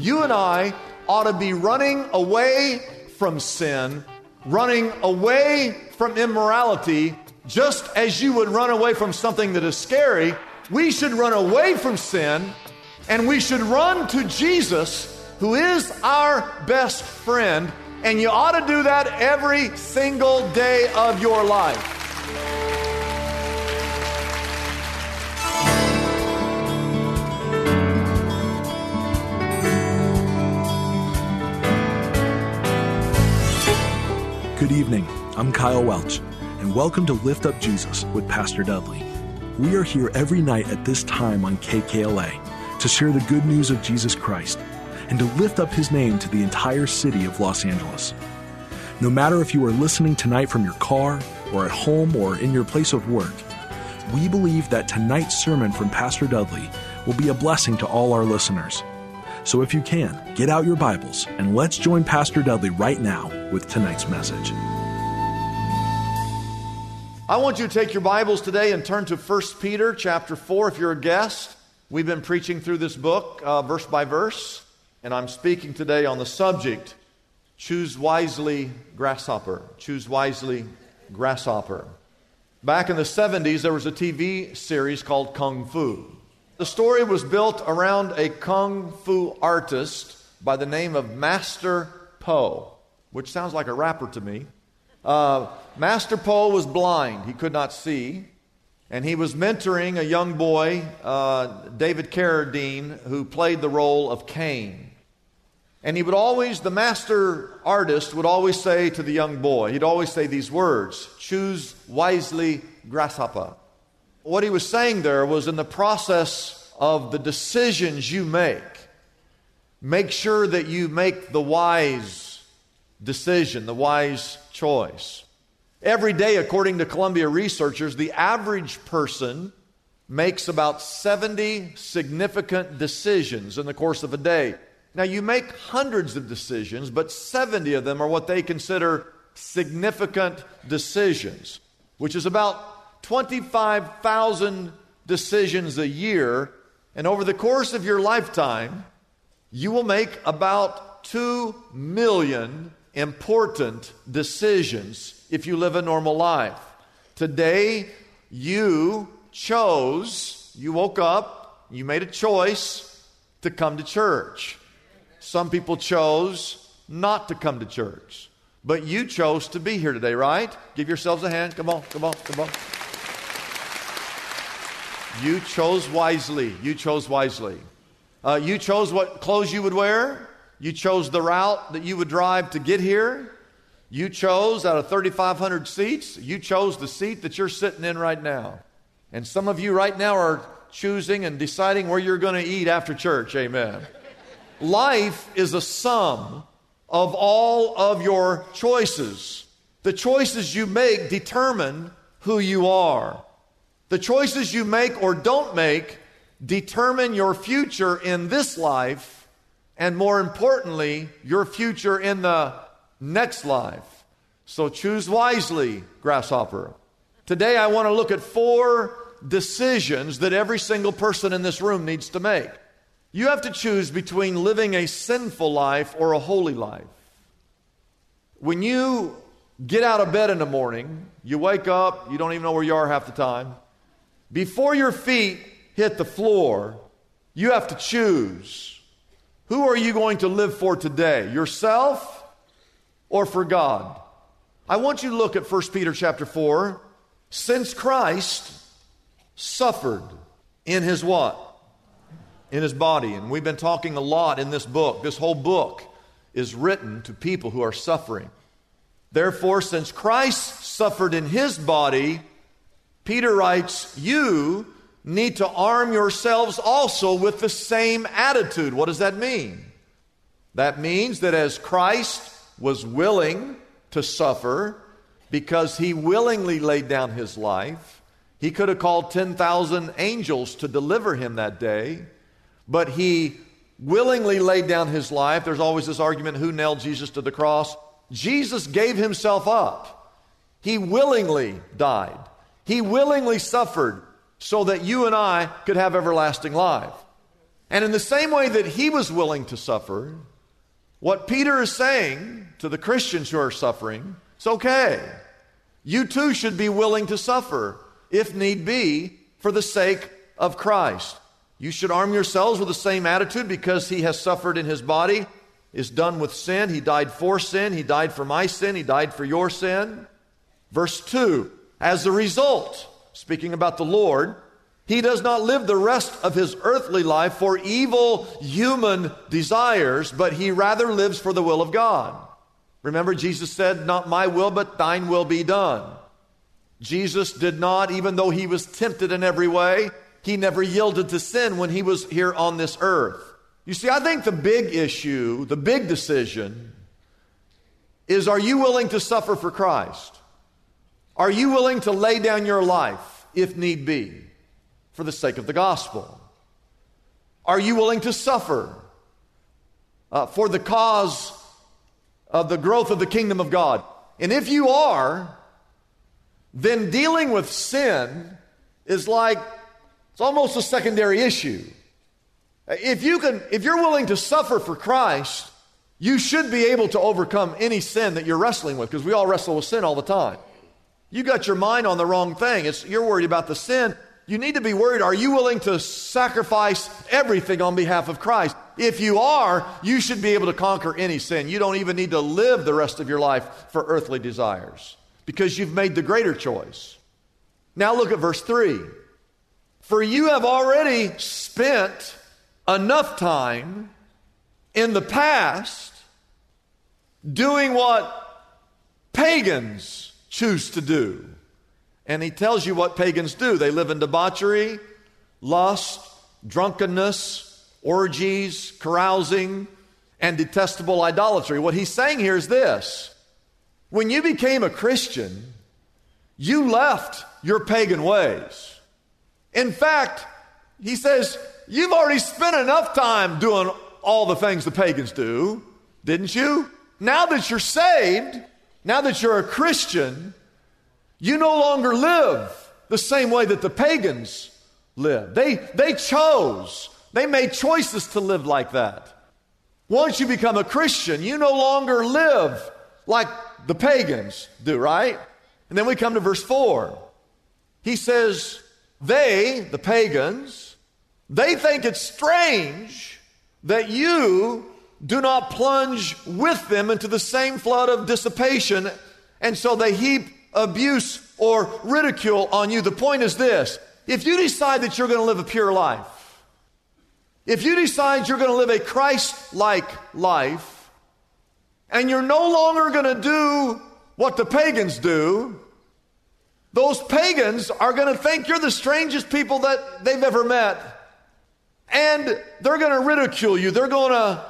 You and I ought to be running away from sin, running away from immorality, just as you would run away from something that is scary. We should run away from sin and we should run to Jesus, who is our best friend. And you ought to do that every single day of your life. Good evening. I'm Kyle Welch, and welcome to Lift Up Jesus with Pastor Dudley. We are here every night at this time on KKLA to share the good news of Jesus Christ and to lift up his name to the entire city of Los Angeles. No matter if you are listening tonight from your car, or at home, or in your place of work, we believe that tonight's sermon from Pastor Dudley will be a blessing to all our listeners. So if you can, get out your Bibles and let's join Pastor Dudley right now with tonight's message. I want you to take your Bibles today and turn to 1 Peter chapter 4 if you're a guest. We've been preaching through this book uh, verse by verse, and I'm speaking today on the subject Choose Wisely Grasshopper. Choose Wisely Grasshopper. Back in the 70s, there was a TV series called Kung Fu. The story was built around a kung fu artist by the name of Master Po, which sounds like a rapper to me. Uh, Master Po was blind, he could not see, and he was mentoring a young boy, uh, David Carradine, who played the role of Caine. And he would always, the master artist would always say to the young boy, he'd always say these words choose wisely, grasshopper. What he was saying there was in the process of the decisions you make, make sure that you make the wise decision, the wise choice. Every day, according to Columbia researchers, the average person makes about 70 significant decisions in the course of a day. Now, you make hundreds of decisions, but 70 of them are what they consider significant decisions, which is about 25,000 decisions a year. And over the course of your lifetime, you will make about 2 million important decisions if you live a normal life. Today, you chose, you woke up, you made a choice to come to church. Some people chose not to come to church. But you chose to be here today, right? Give yourselves a hand. Come on, come on, come on. You chose wisely. You chose wisely. Uh, you chose what clothes you would wear. You chose the route that you would drive to get here. You chose out of 3,500 seats, you chose the seat that you're sitting in right now. And some of you right now are choosing and deciding where you're going to eat after church. Amen. Life is a sum of all of your choices. The choices you make determine who you are. The choices you make or don't make determine your future in this life, and more importantly, your future in the next life. So choose wisely, grasshopper. Today, I want to look at four decisions that every single person in this room needs to make. You have to choose between living a sinful life or a holy life. When you get out of bed in the morning, you wake up, you don't even know where you are half the time. Before your feet hit the floor, you have to choose who are you going to live for today? Yourself or for God? I want you to look at 1 Peter chapter 4. Since Christ suffered in his what? In his body. And we've been talking a lot in this book. This whole book is written to people who are suffering. Therefore, since Christ suffered in his body, Peter writes, You need to arm yourselves also with the same attitude. What does that mean? That means that as Christ was willing to suffer because he willingly laid down his life, he could have called 10,000 angels to deliver him that day, but he willingly laid down his life. There's always this argument who nailed Jesus to the cross? Jesus gave himself up. He willingly died. He willingly suffered so that you and I could have everlasting life. And in the same way that he was willing to suffer, what Peter is saying to the Christians who are suffering, it's okay. You too should be willing to suffer, if need be, for the sake of Christ. You should arm yourselves with the same attitude because he has suffered in his body, is done with sin. He died for sin. He died for my sin. He died for your sin. Verse 2 As a result, speaking about the Lord, he does not live the rest of his earthly life for evil human desires, but he rather lives for the will of God. Remember, Jesus said, Not my will, but thine will be done. Jesus did not, even though he was tempted in every way, he never yielded to sin when he was here on this earth. You see, I think the big issue, the big decision, is are you willing to suffer for Christ? Are you willing to lay down your life, if need be? for the sake of the gospel? Are you willing to suffer uh, for the cause of the growth of the kingdom of God? And if you are, then dealing with sin is like it's almost a secondary issue. If you can if you're willing to suffer for Christ, you should be able to overcome any sin that you're wrestling with because we all wrestle with sin all the time. You got your mind on the wrong thing. It's, you're worried about the sin you need to be worried are you willing to sacrifice everything on behalf of Christ? If you are, you should be able to conquer any sin. You don't even need to live the rest of your life for earthly desires because you've made the greater choice. Now look at verse 3. For you have already spent enough time in the past doing what pagans choose to do. And he tells you what pagans do they live in debauchery, lust, drunkenness, orgies, carousing, and detestable idolatry. What he's saying here is this when you became a Christian, you left your pagan ways. In fact, he says, You've already spent enough time doing all the things the pagans do, didn't you? Now that you're saved, now that you're a Christian, you no longer live the same way that the pagans lived. They, they chose, they made choices to live like that. Once you become a Christian, you no longer live like the pagans do, right? And then we come to verse 4. He says, They, the pagans, they think it's strange that you do not plunge with them into the same flood of dissipation, and so they heap abuse or ridicule on you. The point is this if you decide that you're going to live a pure life, if you decide you're going to live a Christ like life, and you're no longer going to do what the pagans do, those pagans are going to think you're the strangest people that they've ever met. And they're going to ridicule you. They're going to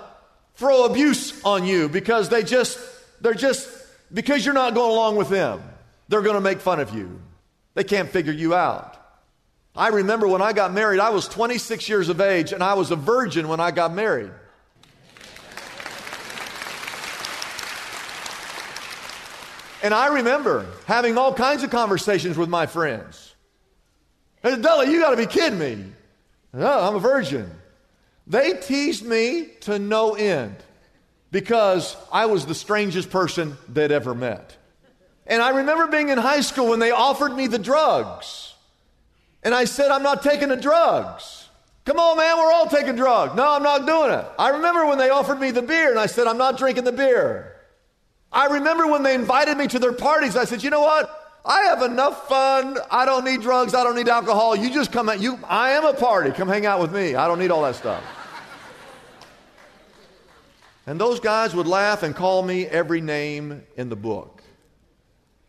throw abuse on you because they just, they're just, because you're not going along with them. They're going to make fun of you. They can't figure you out. I remember when I got married, I was 26 years of age and I was a virgin when I got married. And I remember having all kinds of conversations with my friends. Hey, Della, you got to be kidding me. No, I'm a virgin. They teased me to no end because I was the strangest person they'd ever met. And I remember being in high school when they offered me the drugs. And I said, I'm not taking the drugs. Come on, man, we're all taking drugs. No, I'm not doing it. I remember when they offered me the beer and I said, I'm not drinking the beer. I remember when they invited me to their parties, I said, you know what? I have enough fun. I don't need drugs. I don't need alcohol. You just come out. You, I am a party. Come hang out with me. I don't need all that stuff. And those guys would laugh and call me every name in the book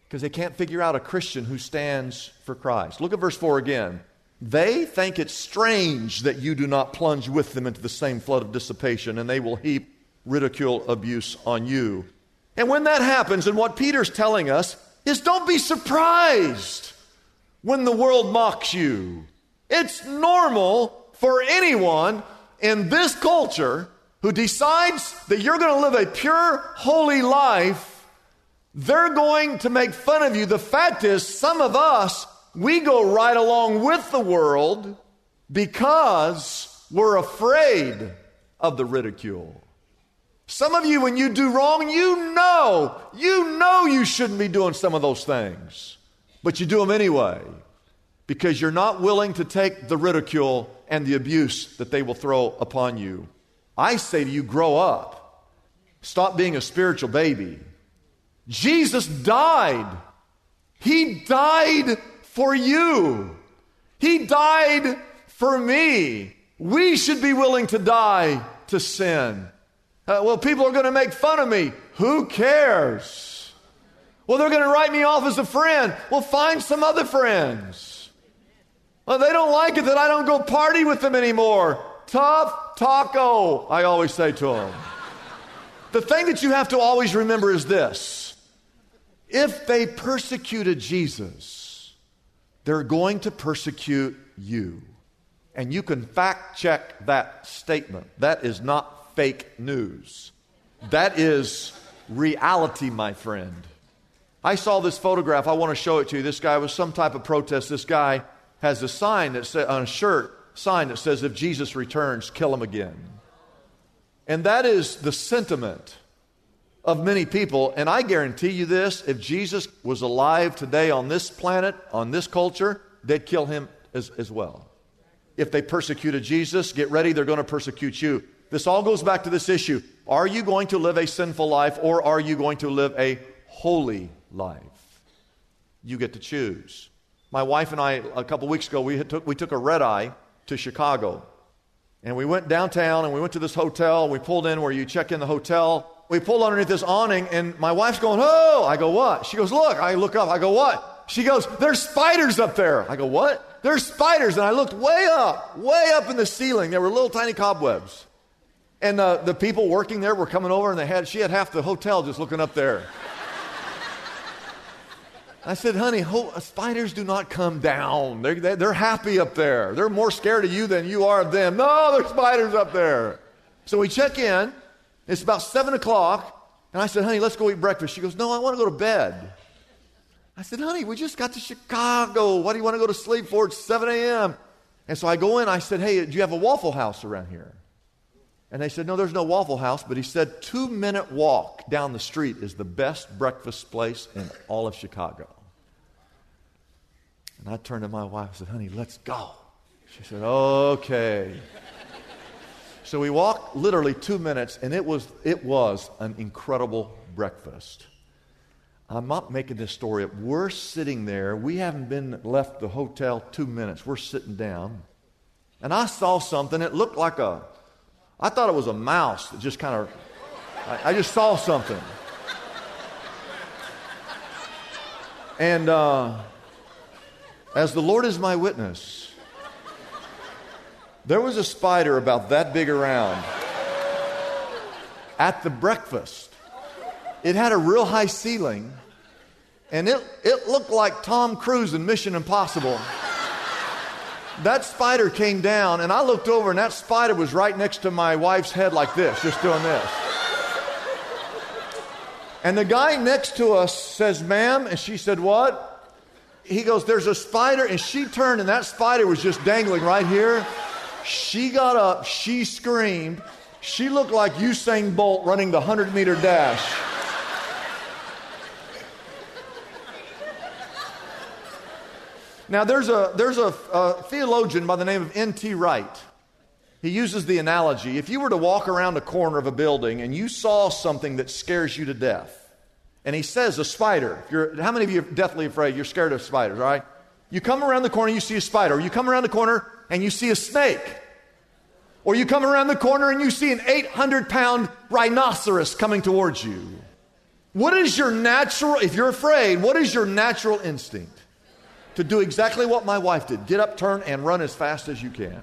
because they can't figure out a Christian who stands for Christ. Look at verse 4 again. They think it's strange that you do not plunge with them into the same flood of dissipation, and they will heap ridicule, abuse on you. And when that happens, and what Peter's telling us is don't be surprised when the world mocks you. It's normal for anyone in this culture who decides that you're going to live a pure, holy life. They're going to make fun of you. The fact is, some of us, we go right along with the world because we're afraid of the ridicule. Some of you, when you do wrong, you know, you know you shouldn't be doing some of those things, but you do them anyway because you're not willing to take the ridicule and the abuse that they will throw upon you. I say to you, grow up. Stop being a spiritual baby. Jesus died. He died for you. He died for me. We should be willing to die to sin. Uh, well, people are going to make fun of me. Who cares? Well, they're going to write me off as a friend. Well, find some other friends. Well, they don't like it that I don't go party with them anymore. Tough taco, I always say to them. the thing that you have to always remember is this if they persecuted Jesus, they're going to persecute you. And you can fact check that statement. That is not fake news. That is reality, my friend. I saw this photograph. I want to show it to you. This guy was some type of protest. This guy has a sign that said on a shirt, sign that says, if Jesus returns, kill him again. And that is the sentiment of many people. And I guarantee you this if Jesus was alive today on this planet, on this culture, they'd kill him as, as well. If they persecuted Jesus, get ready, they're going to persecute you. This all goes back to this issue. Are you going to live a sinful life or are you going to live a holy life? You get to choose. My wife and I, a couple weeks ago, we took, we took a red eye to Chicago. And we went downtown and we went to this hotel. We pulled in where you check in the hotel. We pulled underneath this awning and my wife's going, Oh, I go, what? She goes, Look, I look up. I go, What? She goes, There's spiders up there. I go, What? There's spiders. And I looked way up, way up in the ceiling. There were little tiny cobwebs. And uh, the people working there were coming over, and they had, she had half the hotel just looking up there. I said, honey, ho- spiders do not come down. They're, they're happy up there. They're more scared of you than you are of them. No, there's spiders up there. So we check in. It's about 7 o'clock. And I said, honey, let's go eat breakfast. She goes, no, I want to go to bed. I said, honey, we just got to Chicago. What do you want to go to sleep for? It's 7 a.m. And so I go in. I said, hey, do you have a Waffle House around here? And they said, No, there's no Waffle House. But he said, Two minute walk down the street is the best breakfast place in all of Chicago. And I turned to my wife and said, Honey, let's go. She said, Okay. so we walked literally two minutes, and it was, it was an incredible breakfast. I'm not making this story up. We're sitting there. We haven't been left the hotel two minutes. We're sitting down. And I saw something. It looked like a I thought it was a mouse that just kind of, I, I, just saw something. And uh, as the Lord is my witness, there was a spider about that big around at the breakfast. It had a real high ceiling, and it, it looked like Tom Cruise in Mission Impossible that spider came down, and I looked over, and that spider was right next to my wife's head, like this, just doing this. And the guy next to us says, Ma'am, and she said, What? He goes, There's a spider, and she turned, and that spider was just dangling right here. She got up, she screamed. She looked like Usain Bolt running the 100 meter dash. Now, there's a, there's a, a theologian by the name of N.T. Wright. He uses the analogy if you were to walk around a corner of a building and you saw something that scares you to death, and he says a spider, how many of you are deathly afraid? You're scared of spiders, all right? You come around the corner, you see a spider, or you come around the corner and you see a snake, or you come around the corner and you see an 800 pound rhinoceros coming towards you. What is your natural, if you're afraid, what is your natural instinct? To do exactly what my wife did get up, turn, and run as fast as you can.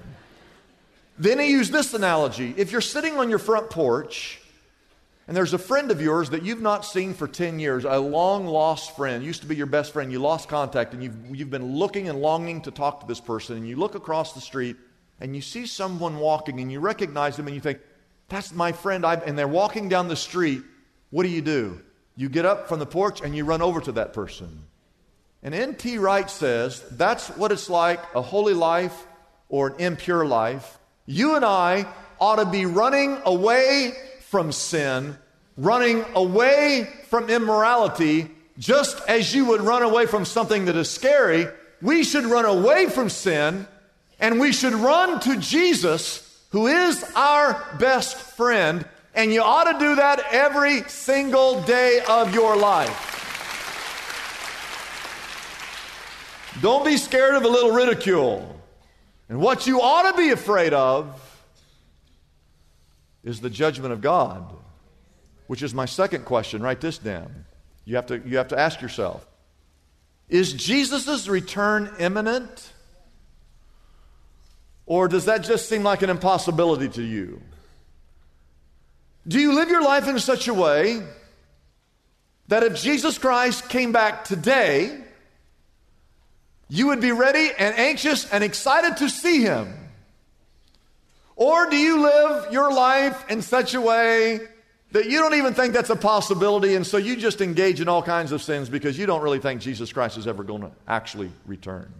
Then he used this analogy if you're sitting on your front porch and there's a friend of yours that you've not seen for 10 years, a long lost friend, used to be your best friend, you lost contact, and you've, you've been looking and longing to talk to this person, and you look across the street and you see someone walking and you recognize them and you think, that's my friend, I've, and they're walking down the street. What do you do? You get up from the porch and you run over to that person. And N.T. Wright says that's what it's like a holy life or an impure life. You and I ought to be running away from sin, running away from immorality, just as you would run away from something that is scary. We should run away from sin and we should run to Jesus, who is our best friend. And you ought to do that every single day of your life. Don't be scared of a little ridicule. And what you ought to be afraid of is the judgment of God, which is my second question. Write this down. You have to, you have to ask yourself Is Jesus' return imminent? Or does that just seem like an impossibility to you? Do you live your life in such a way that if Jesus Christ came back today, you would be ready and anxious and excited to see him? Or do you live your life in such a way that you don't even think that's a possibility, and so you just engage in all kinds of sins because you don't really think Jesus Christ is ever going to actually return?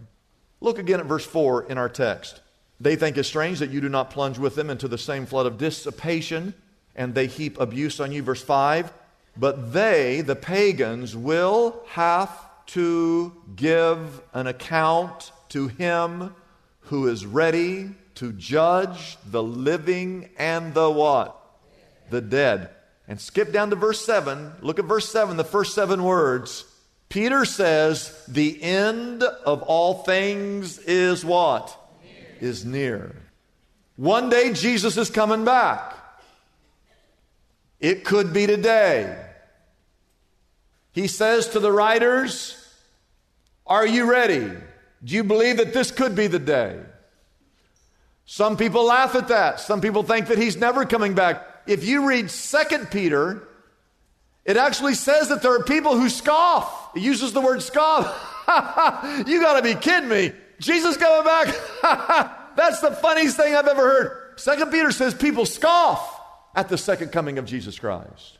Look again at verse 4 in our text. They think it strange that you do not plunge with them into the same flood of dissipation, and they heap abuse on you. Verse 5 But they, the pagans, will have to give an account to him who is ready to judge the living and the what? The dead. And skip down to verse 7. Look at verse 7, the first seven words. Peter says, The end of all things is what? Near. Is near. One day Jesus is coming back. It could be today. He says to the writers, are you ready? Do you believe that this could be the day? Some people laugh at that. Some people think that he's never coming back. If you read Second Peter, it actually says that there are people who scoff. It uses the word scoff. you got to be kidding me. Jesus coming back? That's the funniest thing I've ever heard. Second Peter says people scoff at the second coming of Jesus Christ.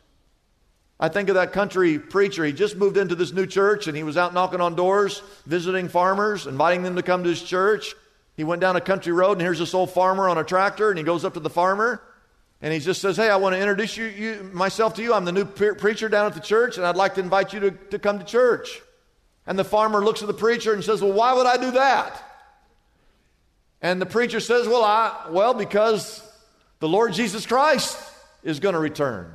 I think of that country preacher. He just moved into this new church and he was out knocking on doors, visiting farmers, inviting them to come to his church. He went down a country road and here's this old farmer on a tractor and he goes up to the farmer and he just says, Hey, I want to introduce you, you myself to you. I'm the new pre- preacher down at the church and I'd like to invite you to, to come to church. And the farmer looks at the preacher and says, Well, why would I do that? And the preacher says, Well, I, well, because the Lord Jesus Christ is going to return.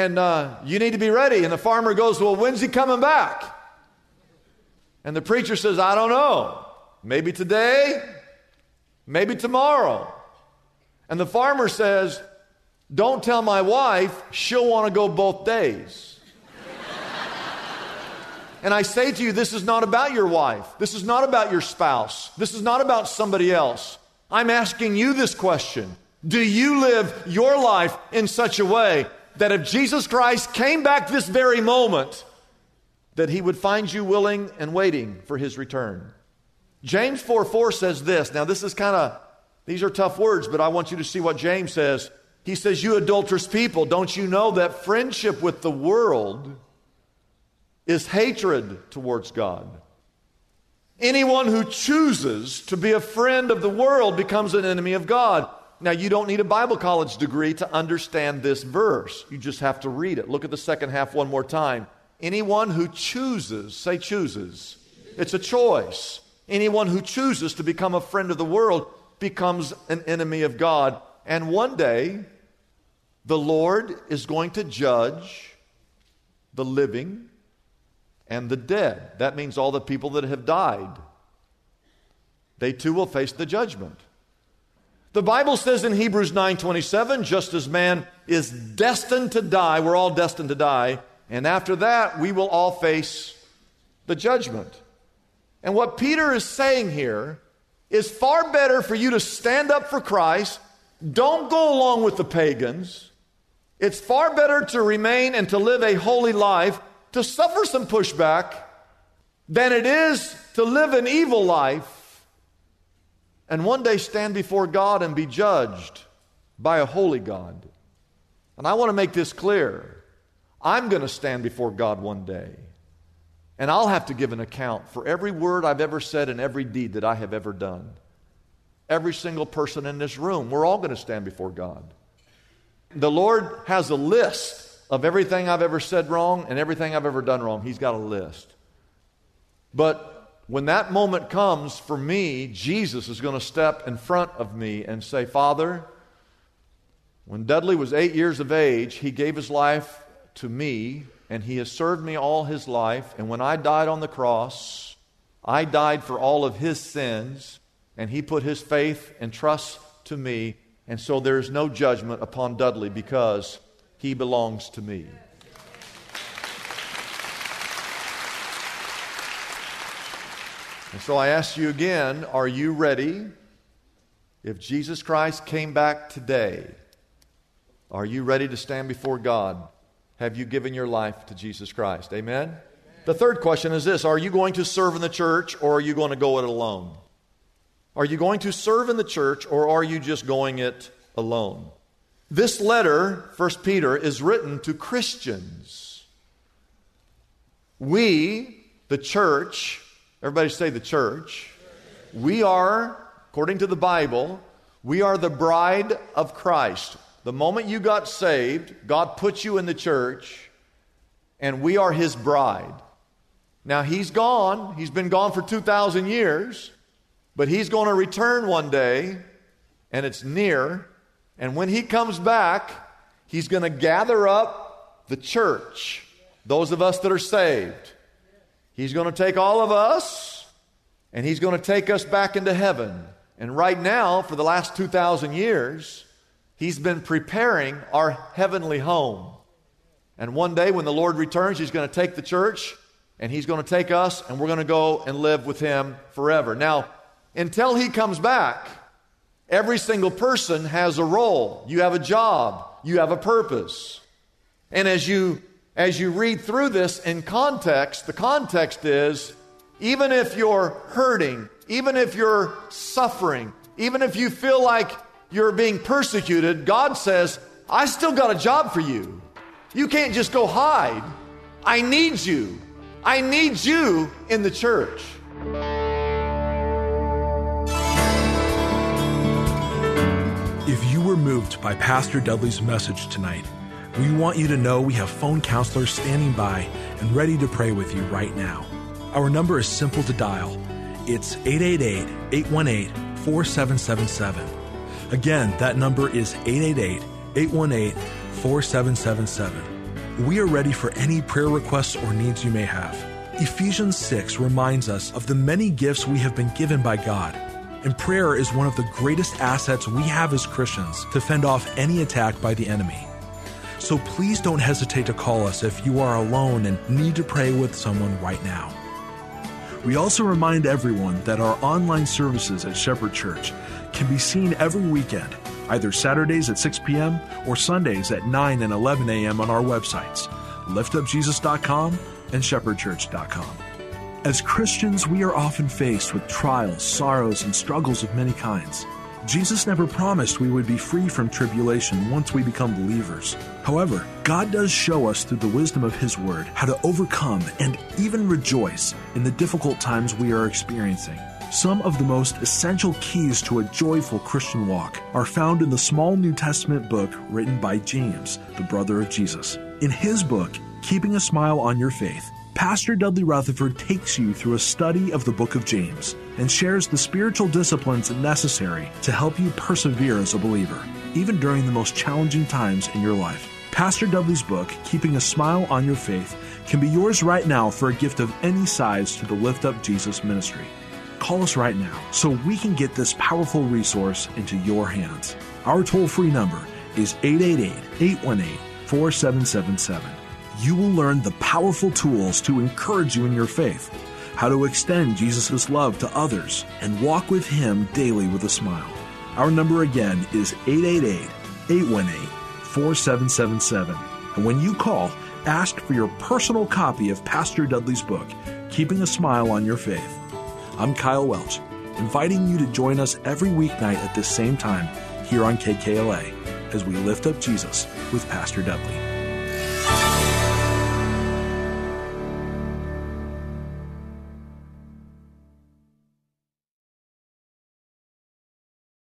And uh, you need to be ready. And the farmer goes, Well, when's he coming back? And the preacher says, I don't know. Maybe today, maybe tomorrow. And the farmer says, Don't tell my wife, she'll want to go both days. and I say to you, this is not about your wife. This is not about your spouse. This is not about somebody else. I'm asking you this question Do you live your life in such a way that if Jesus Christ came back this very moment, that he would find you willing and waiting for his return. James 4 4 says this. Now, this is kind of, these are tough words, but I want you to see what James says. He says, You adulterous people, don't you know that friendship with the world is hatred towards God? Anyone who chooses to be a friend of the world becomes an enemy of God. Now, you don't need a Bible college degree to understand this verse. You just have to read it. Look at the second half one more time. Anyone who chooses, say chooses, it's a choice. Anyone who chooses to become a friend of the world becomes an enemy of God. And one day, the Lord is going to judge the living and the dead. That means all the people that have died. They too will face the judgment. The Bible says in Hebrews 9:27, just as man is destined to die, we're all destined to die, and after that we will all face the judgment. And what Peter is saying here is far better for you to stand up for Christ. Don't go along with the pagans. It's far better to remain and to live a holy life, to suffer some pushback, than it is to live an evil life and one day stand before God and be judged by a holy God. And I want to make this clear. I'm going to stand before God one day. And I'll have to give an account for every word I've ever said and every deed that I have ever done. Every single person in this room, we're all going to stand before God. The Lord has a list of everything I've ever said wrong and everything I've ever done wrong. He's got a list. But when that moment comes for me, Jesus is going to step in front of me and say, Father, when Dudley was eight years of age, he gave his life to me and he has served me all his life. And when I died on the cross, I died for all of his sins, and he put his faith and trust to me. And so there is no judgment upon Dudley because he belongs to me. And so I ask you again are you ready? If Jesus Christ came back today, are you ready to stand before God? Have you given your life to Jesus Christ? Amen? Amen? The third question is this Are you going to serve in the church or are you going to go it alone? Are you going to serve in the church or are you just going it alone? This letter, 1 Peter, is written to Christians. We, the church, everybody say the church, we are, according to the Bible, we are the bride of Christ. The moment you got saved, God put you in the church, and we are His bride. Now, He's gone. He's been gone for 2,000 years, but He's going to return one day, and it's near. And when He comes back, He's going to gather up the church, those of us that are saved. He's going to take all of us, and He's going to take us back into heaven. And right now, for the last 2,000 years, He's been preparing our heavenly home. And one day when the Lord returns, He's going to take the church and He's going to take us and we're going to go and live with Him forever. Now, until He comes back, every single person has a role. You have a job, you have a purpose. And as you as you read through this in context, the context is even if you're hurting, even if you're suffering, even if you feel like you're being persecuted, God says, I still got a job for you. You can't just go hide. I need you. I need you in the church. If you were moved by Pastor Dudley's message tonight, we want you to know we have phone counselors standing by and ready to pray with you right now. Our number is simple to dial. It's 888 818 4777. Again, that number is 888 818 4777. We are ready for any prayer requests or needs you may have. Ephesians 6 reminds us of the many gifts we have been given by God. And prayer is one of the greatest assets we have as Christians to fend off any attack by the enemy. So please don't hesitate to call us if you are alone and need to pray with someone right now. We also remind everyone that our online services at Shepherd Church can be seen every weekend, either Saturdays at 6 p.m. or Sundays at 9 and 11 a.m. on our websites, liftupjesus.com and shepherdchurch.com. As Christians, we are often faced with trials, sorrows, and struggles of many kinds. Jesus never promised we would be free from tribulation once we become believers. However, God does show us through the wisdom of His Word how to overcome and even rejoice in the difficult times we are experiencing. Some of the most essential keys to a joyful Christian walk are found in the small New Testament book written by James, the brother of Jesus. In his book, Keeping a Smile on Your Faith, Pastor Dudley Rutherford takes you through a study of the book of James and shares the spiritual disciplines necessary to help you persevere as a believer, even during the most challenging times in your life. Pastor Dudley's book, Keeping a Smile on Your Faith, can be yours right now for a gift of any size to the Lift Up Jesus ministry. Call us right now so we can get this powerful resource into your hands. Our toll free number is 888 818 4777. You will learn the powerful tools to encourage you in your faith how to extend Jesus' love to others, and walk with Him daily with a smile. Our number again is 888 818 4777. And when you call, ask for your personal copy of Pastor Dudley's book, Keeping a Smile on Your Faith. I'm Kyle Welch, inviting you to join us every weeknight at this same time here on KKLA as we lift up Jesus with Pastor Dudley.